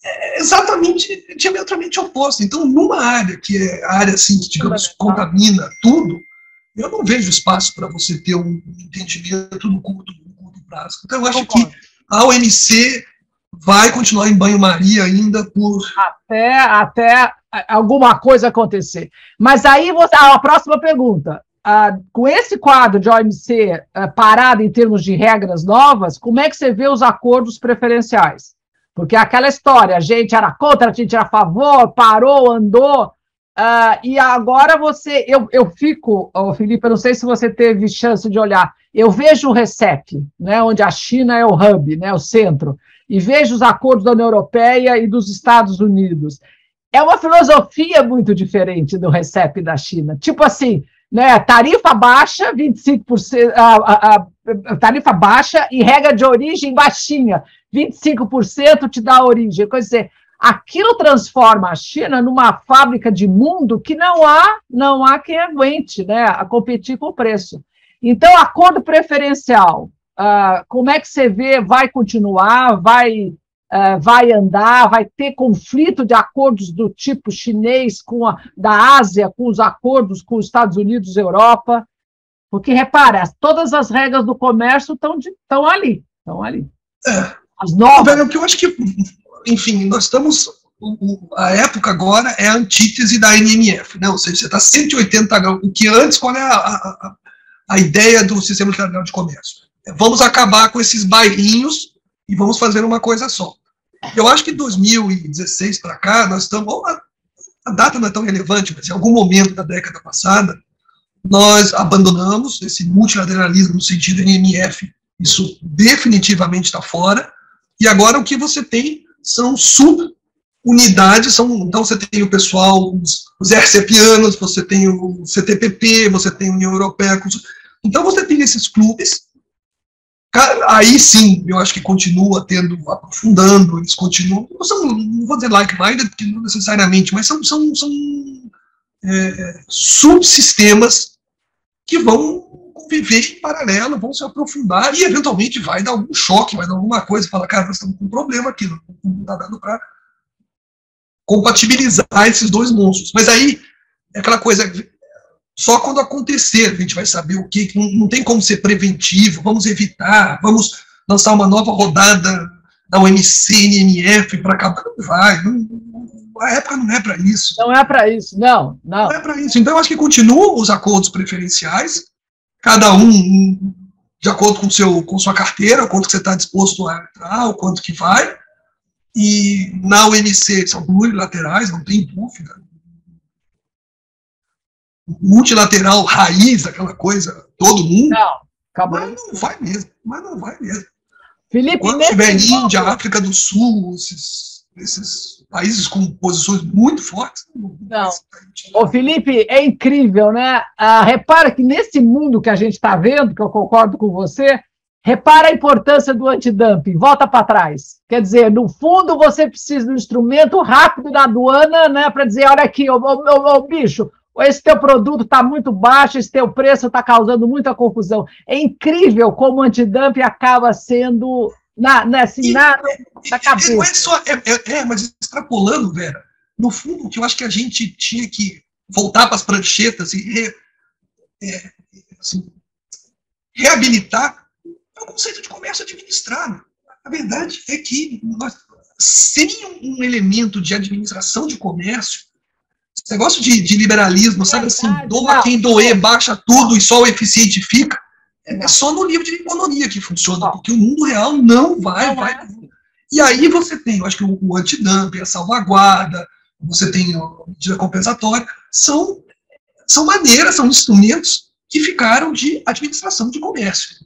é exatamente diametralmente oposta. Então, numa área que é a área assim, que, digamos, contamina tudo, eu não vejo espaço para você ter um entendimento no curto, no curto prazo. Então, eu acho que a OMC vai continuar em banho-maria ainda por. Até, até alguma coisa acontecer. Mas aí, você, a próxima pergunta ah, com esse quadro de OMC ah, parado em termos de regras novas, como é que você vê os acordos preferenciais? Porque aquela história, a gente era contra, a gente era a favor, parou, andou, ah, e agora você, eu, eu fico, oh, Felipe, eu não sei se você teve chance de olhar, eu vejo o RECEP, né, onde a China é o hub, né, o centro, e vejo os acordos da União Europeia e dos Estados Unidos. É uma filosofia muito diferente do RECEP da China. Tipo assim, né? Tarifa baixa, 25%, a, a, a, tarifa baixa e regra de origem baixinha, 25% te dá origem. Quer dizer, aquilo transforma a China numa fábrica de mundo que não há, não há quem aguente, né, a competir com o preço. Então, acordo preferencial, uh, como é que você vê? Vai continuar? Vai uh, vai andar, vai ter conflito de acordos do tipo chinês com a da Ásia, com os acordos com os Estados Unidos e Europa. Porque, repara, todas as regras do comércio estão ali. Estão ali. É. As novas. Velho, que eu acho que, enfim, nós estamos o, a época agora é a antítese da NMF, né? ou seja, você está 180 graus, o que antes, qual é a, a, a ideia do sistema internacional de comércio? É, vamos acabar com esses bailinhos e vamos fazer uma coisa só. Eu acho que 2016 para cá, nós estamos, a, data não é tão relevante, mas em algum momento da década passada, nós abandonamos esse multilateralismo no sentido NMF, isso definitivamente está fora, e agora o que você tem são sub unidades, são, então você tem o pessoal, os, os RCPianos, você tem o CTPP, você tem a União Europeia, então você tem esses clubes, aí sim, eu acho que continua tendo, aprofundando, eles continuam, não, são, não vou dizer like-minded, porque não necessariamente, mas são, são, são é, subsistemas que vão viver em paralelo, vão se aprofundar e eventualmente vai dar algum choque, vai dar alguma coisa, fala, cara, nós estamos com um problema aqui, não está dando para compatibilizar esses dois monstros. Mas aí, é aquela coisa, só quando acontecer a gente vai saber o que, não, não tem como ser preventivo, vamos evitar, vamos lançar uma nova rodada da OMC, NMF para acabar, não vai, não, a época não é para isso. Não é para isso, não, não. Não é para isso. Então, eu acho que continuam os acordos preferenciais, cada um de acordo com, seu, com sua carteira, o quanto que você está disposto a entrar, o quanto que vai, e na UNC são plurilaterais, não tem dúvida. Multilateral, raiz, aquela coisa, todo mundo. Não, acabou. Mas não vai mesmo, mas não vai mesmo. Felipe, Quando tiver Índia, África do Sul, esses, esses países com posições muito fortes. Não. Ô, Felipe, é incrível, né? Ah, repara que nesse mundo que a gente está vendo, que eu concordo com você, Repara a importância do antidumping, volta para trás. Quer dizer, no fundo, você precisa de um instrumento rápido da aduana né, para dizer: olha aqui, ô, ô, ô, ô bicho, esse teu produto está muito baixo, esse teu preço está causando muita confusão. É incrível como o antidumping acaba sendo na, na, assim, na, na cabeça. Não é só, é, é, é, mas extrapolando, Vera, no fundo, que eu acho que a gente tinha que voltar para as pranchetas e re, é, assim, reabilitar é o conceito de comércio administrado. A verdade é que nós, sem um elemento de administração de comércio, esse negócio de, de liberalismo, sabe assim, doa quem doer, baixa tudo e só o eficiente fica, é só no livro de economia que funciona, porque o mundo real não vai, vai. E aí você tem, eu acho que o, o antidumping, a salvaguarda, você tem a medida compensatória, são, são maneiras, são instrumentos que ficaram de administração de comércio.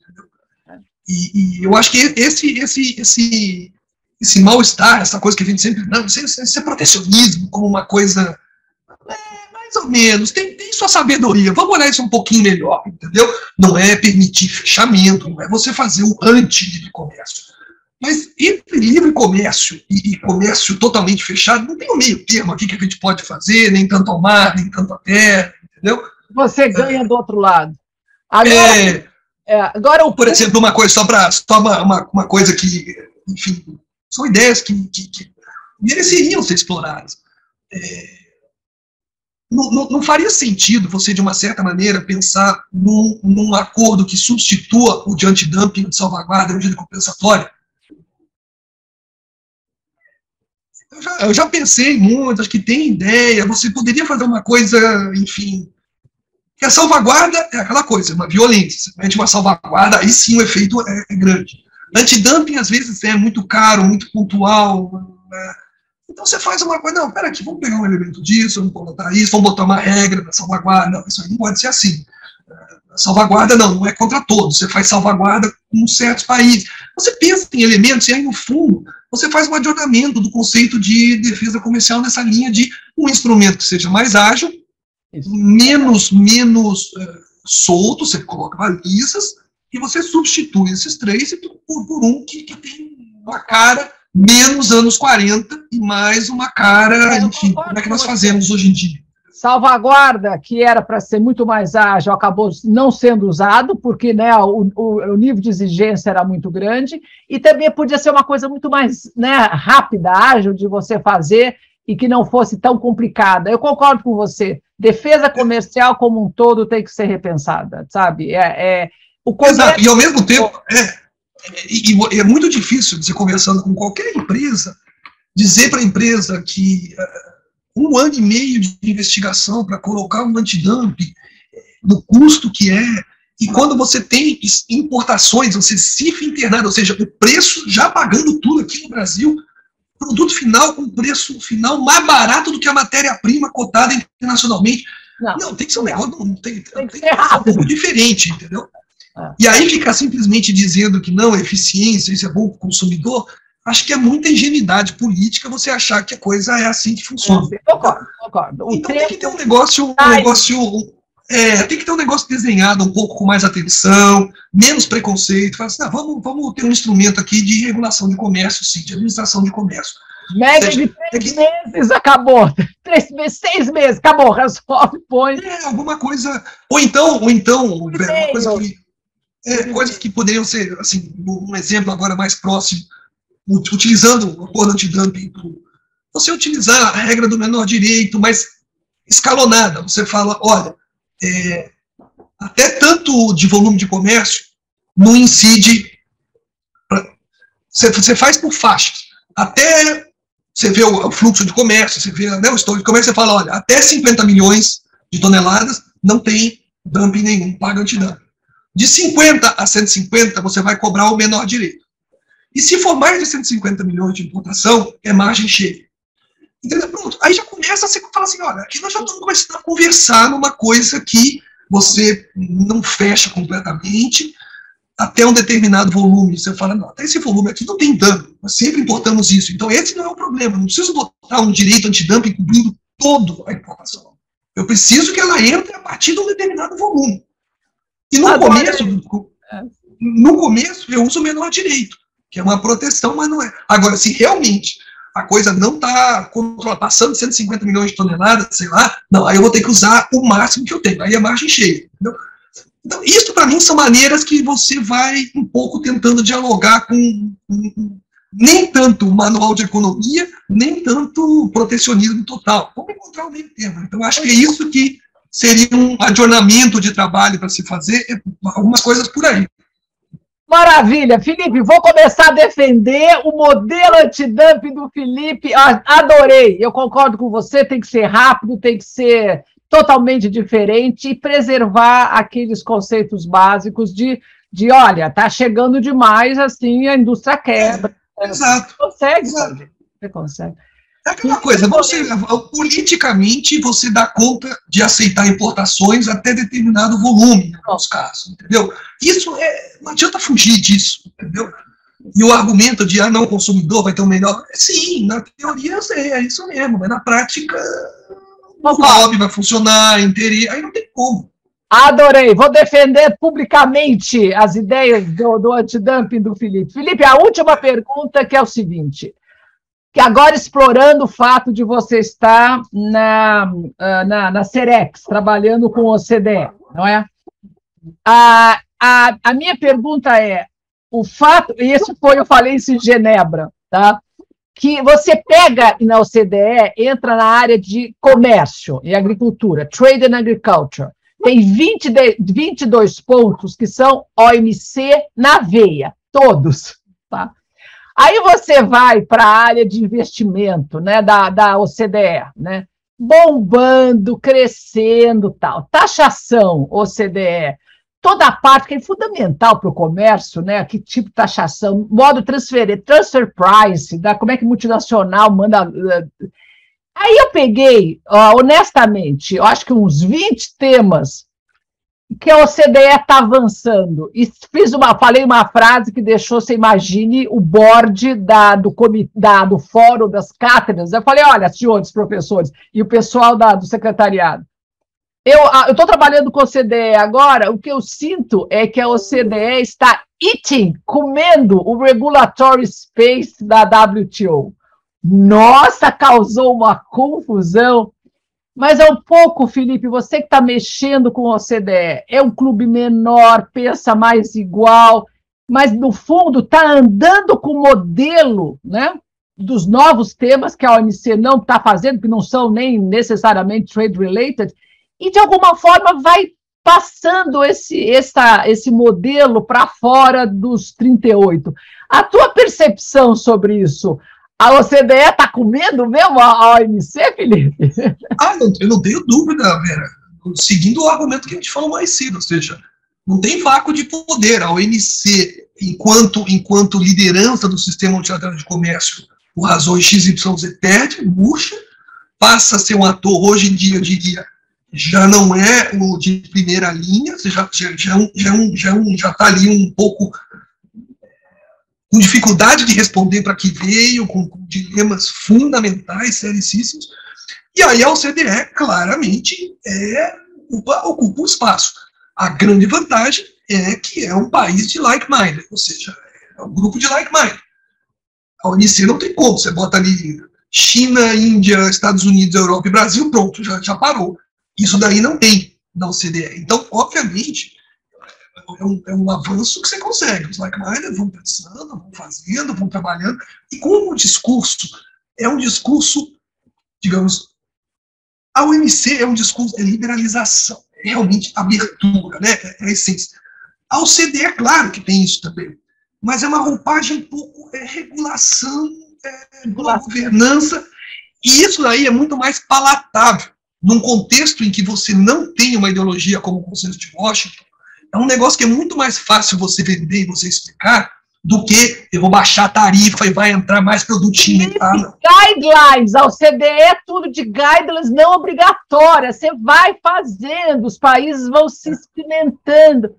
E, e, eu acho que esse, esse, esse, esse mal-estar, essa coisa que a gente sempre. Não, isso, isso é protecionismo, como uma coisa. É, ou menos, tem, tem sua sabedoria. Vamos olhar isso um pouquinho melhor, entendeu? Não é permitir fechamento, não é você fazer o anti-livre comércio. Mas entre livre comércio e, comércio totalmente fechado, não tem um meio termo aqui que a gente pode fazer, nem tanto ao mar, nem tanto à terra, entendeu? Você ganha é, do outro lado. Agora, é, é, agora, o... Por exemplo, uma coisa, só para só uma, uma, uma, coisa que, enfim, são ideias que, que, que mereceriam ser exploradas. É, não, não, faria sentido você, de uma certa maneira, pensar num, num acordo que substitua o de antidumping, de salvaguarda, medida compensatória? Eu já, eu já pensei muito, acho que tem ideia, você poderia fazer uma coisa, enfim, que a salvaguarda é aquela coisa, uma violência. Você mete uma salvaguarda, aí sim o efeito é, é grande. Antidumping, às vezes, é muito caro, muito pontual. Né? Então você faz uma coisa, não, pera aqui, vamos pegar um elemento disso, vamos colocar isso, vamos botar uma regra da salvaguarda. Não, isso aí não pode ser assim. A salvaguarda não, não é contra todos. Você faz salvaguarda com certos países. Você pensa em elementos e aí, no fundo, você faz um adornamento do conceito de defesa comercial nessa linha de um instrumento que seja mais ágil, menos, menos uh, solto, você coloca balizas, e você substitui esses três por, por um que, que, tem uma cara menos anos 40 e mais uma cara, enfim, como é que nós fazemos hoje em dia? Salvaguarda, que era para ser muito mais ágil, acabou não sendo usado, porque né, o, o, o, nível de exigência era muito grande, e também podia ser uma coisa muito mais né, rápida, ágil de você fazer, e que não fosse tão complicada. Eu concordo com você. Defesa comercial como um todo tem que ser repensada, sabe? É, é o. Exato. E ao mesmo tempo, é, é, e, é muito difícil você conversando com qualquer empresa dizer para a empresa que uh, um ano e meio de investigação para colocar um antidumping no custo que é, e quando você tem importações, você CIF internado, ou seja, o preço já pagando tudo aqui no Brasil, produto final com preço final mais barato do que a matéria-prima cotada internacionalmente. Não, não, tem que ser um negócio, não, tem, tem, que ser um pouco diferente, entendeu? É. E aí ficar simplesmente dizendo que não, é eficiência, isso é bom para o consumidor, acho que é muita ingenuidade política você achar que a coisa é assim que funciona. Concordo, concordo. então tem que ter um negócio, um negócio é, tem que ter um negócio desenhado um pouco com mais atenção, menos preconceito. Assim, ah, vamos, vamos ter um instrumento aqui de regulação de comércio, sim, de administração de comércio. Média seja, de três que... meses, acabou. Três meses, seis meses, acabou, resolve, põe. É, alguma coisa. Ou então, ou então, uma coisa que, é, coisas que poderiam ser, assim, um exemplo agora mais próximo, utilizando o acordo antidumping, você utilizar a regra do menor direito, mas escalonada. Você fala, olha, é, até tanto de volume de comércio não incide. Você, você faz por faixas. Até você vê o, o, fluxo de comércio, você vê né, o estoque de comércio, você fala, olha, até 50 milhões de toneladas não tem dumping nenhum, paga antidumping. De 50 a 150, você vai cobrar o menor direito. E se for mais de 150 milhões de importação, é margem cheia. Entendeu? Pronto. Aí já começa a se falar assim, olha, aqui nós já estamos começando a conversar numa coisa que você não fecha completamente até um determinado volume. Você fala, não, até esse volume aqui não tem dano. Nós sempre importamos isso. Então esse não é o problema. Não preciso botar um direito antidumping cobrindo todo a importação. Eu preciso que ela entre a partir de um determinado volume. E no começo, é. no começo eu uso o menor direito, que é uma proteção, mas não é. Agora, se realmente a coisa não está passando de 150 milhões de toneladas, sei lá, não, aí eu vou ter que usar o máximo que eu tenho, aí a margem cheia. Entendeu? Então, isso para mim são maneiras que você vai um pouco tentando dialogar com, com nem tanto manual de economia, nem tanto protecionismo total. Vamos encontrar o meio termo. Então, acho que é isso que seria um adornamento de trabalho para se fazer, é algumas coisas por aí. Maravilha. Felipe, vou começar a defender o modelo antidumping do Felipe. Adorei. Eu concordo com você, tem que ser rápido, tem que ser totalmente diferente e preservar aqueles conceitos básicos de, de olha, está chegando demais, assim, a indústria quebra. É, exato. Você consegue, exato. Você consegue. É aquela coisa, você, politicamente você dá conta de aceitar importações até determinado volume, em alguns casos, entendeu? Isso é, não adianta fugir disso, entendeu? E o argumento de, ah, não, o consumidor vai ter um melhor. Sim, na teoria é isso mesmo, mas na prática o lobby vai funcionar, interia, aí não tem como. Adorei, vou defender publicamente as ideias do, do antidumping do Felipe. Felipe, a última pergunta que é o seguinte: que agora explorando o fato de você estar na, ah, na, na Cerex, trabalhando com o OCDE, não é? A, a, a minha pergunta é, o fato, e isso foi, eu falei isso em Genebra, tá? que você pega na OCDE, entra na área de comércio e agricultura, trade and agriculture, tem 20 de, 22 pontos que são OMC na veia, todos, tá? Aí você vai para a área de investimento né, da, da OCDE, né, bombando, crescendo tal. Taxação, OCDE, toda a parte que é fundamental para o comércio, né? Que tipo de taxação, modo transfer, transfer price, da, como é que multinacional manda. Eh, aí eu peguei, honestamente, eu acho que uns 20 temas que a OCDE está avançando. E fiz uma, falei uma frase que deixou, você imagine, o board da, do, da, do fórum das cátedras. Eu falei, olha, senhores professores, e o pessoal da, do secretariado. Eu estou trabalhando com a OCDE agora, o que eu sinto é que a OCDE está eating, comendo o regulatory space da WTO. Nossa, causou uma confusão. Mas é um pouco, Felipe, você que está mexendo com o OCDE, é um clube menor, pensa mais igual, mas no fundo está andando com o modelo né, dos novos temas que a OMC não está fazendo, que não são nem necessariamente trade related, e de alguma forma vai passando esse, essa, esse modelo para fora dos 38. A tua percepção sobre isso? A OCDE está com medo mesmo, a OMC, Felipe? Ah, eu não tenho dúvida, Vera. Seguindo o argumento que a gente falou mais cedo, ou seja, não tem vácuo de poder. A OMC, enquanto, enquanto liderança do sistema multilateral de comércio, por razões XYZ, perde, murcha, passa a ser um ator, hoje em dia, eu diria, já não é o de primeira linha, já já, já, já, um, já, um, já tá ali um pouco com dificuldade de responder para que veio, com, com, dilemas fundamentais, sericíssimos, e aí a OCDE claramente é, ocupa, ocupa um espaço. A grande vantagem é que é um país de like-minded, ou seja, é um grupo de like-minded. A ONC não tem como, você bota ali China, Índia, Estados Unidos, Europa e Brasil, pronto, já, já parou. Isso daí não tem na OCDE. Então, obviamente, é um, é um avanço que você consegue. Os like-minded vão pensando, vão fazendo, vão trabalhando. E como o discurso é um discurso, digamos, a OMC é um discurso de liberalização, é realmente abertura, né? é a essência. A OCDE, é claro que tem isso também, mas é uma roupagem um pouco é, regulação, é, governança, e isso daí é muito mais palatável num contexto em que você não tem uma ideologia como o Consenso de Washington, é um negócio que é muito mais fácil você vender e você explicar do que eu vou baixar a tarifa e vai entrar mais produtinho. Tá? Guidelines, a OCDE é tudo de guidelines não obrigatórias, você vai fazendo, os países vão se experimentando.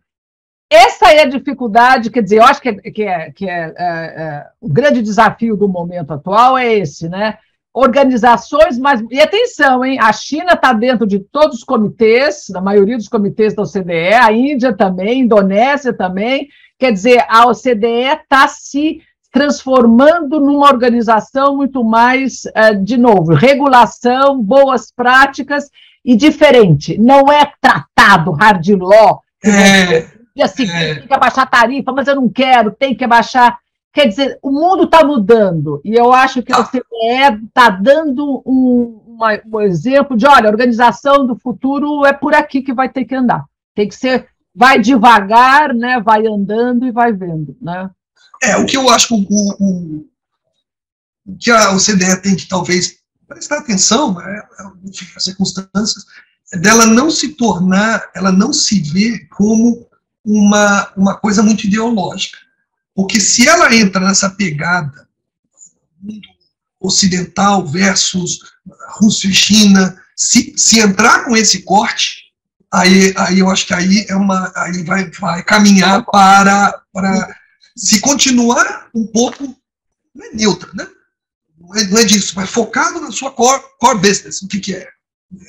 Essa é a dificuldade, quer dizer, eu acho que, é, que, é, que é, é, é o grande desafio do momento atual é esse, né? Organizações, mas. E atenção, hein? A China está dentro de todos os comitês, da maioria dos comitês da OCDE, a Índia também, a Indonésia também. Quer dizer, a OCDE está se transformando numa organização muito mais, eh, de novo, regulação, boas práticas e diferente. Não é tratado hard law. É, assim, é. tem que abaixar a tarifa, mas eu não quero, tem que abaixar Quer dizer, o mundo está mudando, e eu acho que a OCDE está dando um, uma, um exemplo de, olha, a organização do futuro é por aqui que vai ter que andar. Tem que ser, vai devagar, né, vai andando e vai vendo. Né? É, o que eu acho que o, o, o que a OCDE tem que talvez prestar atenção, né, enfim, as circunstâncias, é dela não se tornar, ela não se vê como uma, uma coisa muito ideológica. Porque se ela entra nessa pegada mundo ocidental versus Rússia e China, se, se entrar com esse corte, aí, aí eu acho que aí é uma aí vai, vai caminhar para, para se continuar um pouco não é neutra, né? Não é, não é disso, mas focado na sua core, core business. O que, que é?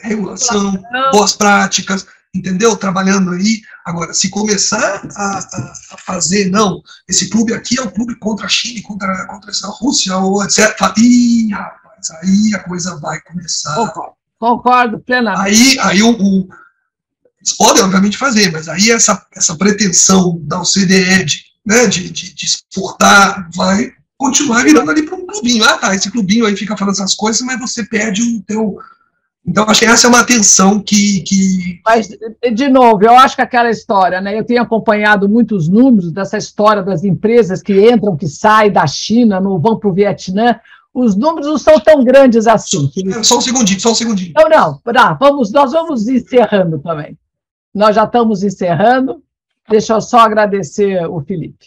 Regulação, boas práticas, entendeu? Trabalhando aí. Agora, se começar a, a, a, fazer, não, esse clube aqui é o clube contra a China, contra, contra a Rússia, ou etc. Ih, rapaz, aí a coisa vai começar. Concordo, concordo plenamente. Aí, aí o, o, eles podem, obviamente, fazer, mas aí essa, essa pretensão da OCDE de, né, de, de, de exportar vai continuar virando ali para um clubinho. Ah, tá, esse clubinho aí fica falando essas coisas, mas você perde o teu então, acho que essa é uma tensão que, que. Mas, de novo, eu acho que aquela história, né? Eu tenho acompanhado muitos números dessa história das empresas que entram, que saem da China, não vão para o Vietnã. Os números não são tão grandes assim. Só, só um segundinho, só um segundinho. Não, não, não vamos, nós vamos encerrando também. Nós já estamos encerrando. Deixa eu só agradecer o Felipe.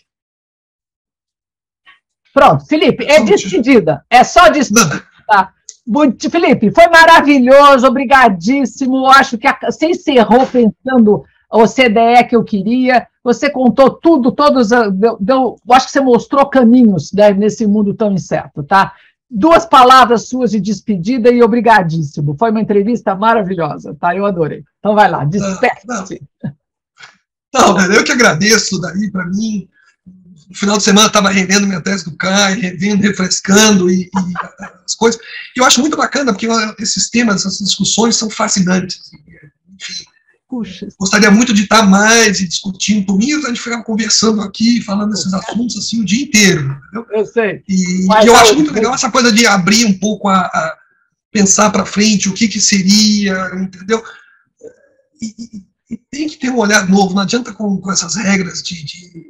Pronto, Felipe, é despedida. É só despedida. Tá? Muito, Felipe, foi maravilhoso, obrigadíssimo. Acho que você encerrou pensando o CDE que eu queria. Você contou tudo, todos. Deu, deu, acho que você mostrou caminhos né, nesse mundo tão incerto, tá? Duas palavras suas de despedida e obrigadíssimo. Foi uma entrevista maravilhosa, tá? Eu adorei. Então vai lá, despede-se. Não, não, eu que agradeço daí para mim no final de semana estava rendendo minha tese do CAI, revendo, refrescando e, e, as coisas. E eu acho muito bacana, porque esses temas, essas discussões são fascinantes. Enfim, Puxa. gostaria muito de estar mais e discutindo. Por mim, a gente ficava conversando aqui, falando desses assuntos assim o dia inteiro. Entendeu? Eu sei. E, e eu acho muito legal essa coisa de abrir um pouco a, a pensar para frente o que, que seria, entendeu? E, e, e, tem que ter um olhar novo, não adianta com, com essas regras de, de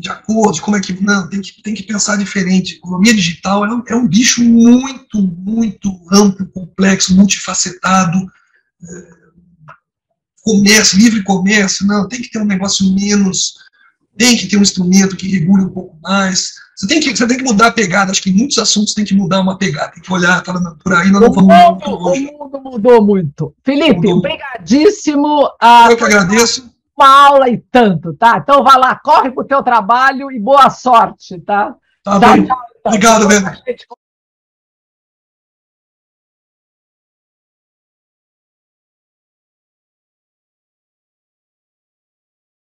de acordo, como é que. Não, tem que, tem que pensar diferente. Economia digital é um, é um bicho muito, muito amplo, complexo, multifacetado. É, comércio, livre comércio, não, tem que ter um negócio menos. Tem que ter um instrumento que regule um pouco mais. Você tem que, você tem que mudar a pegada. Acho que em muitos assuntos tem que mudar uma pegada. Tem que olhar, tá por aí, nós não vamos longe. O mundo mudou muito. Felipe, mudou. obrigadíssimo. A... Eu que agradeço uma aula e tanto, tá? Então vai lá, corre pro teu trabalho e boa sorte, tá? Tá, bem. Tchau, Obrigado, Breno.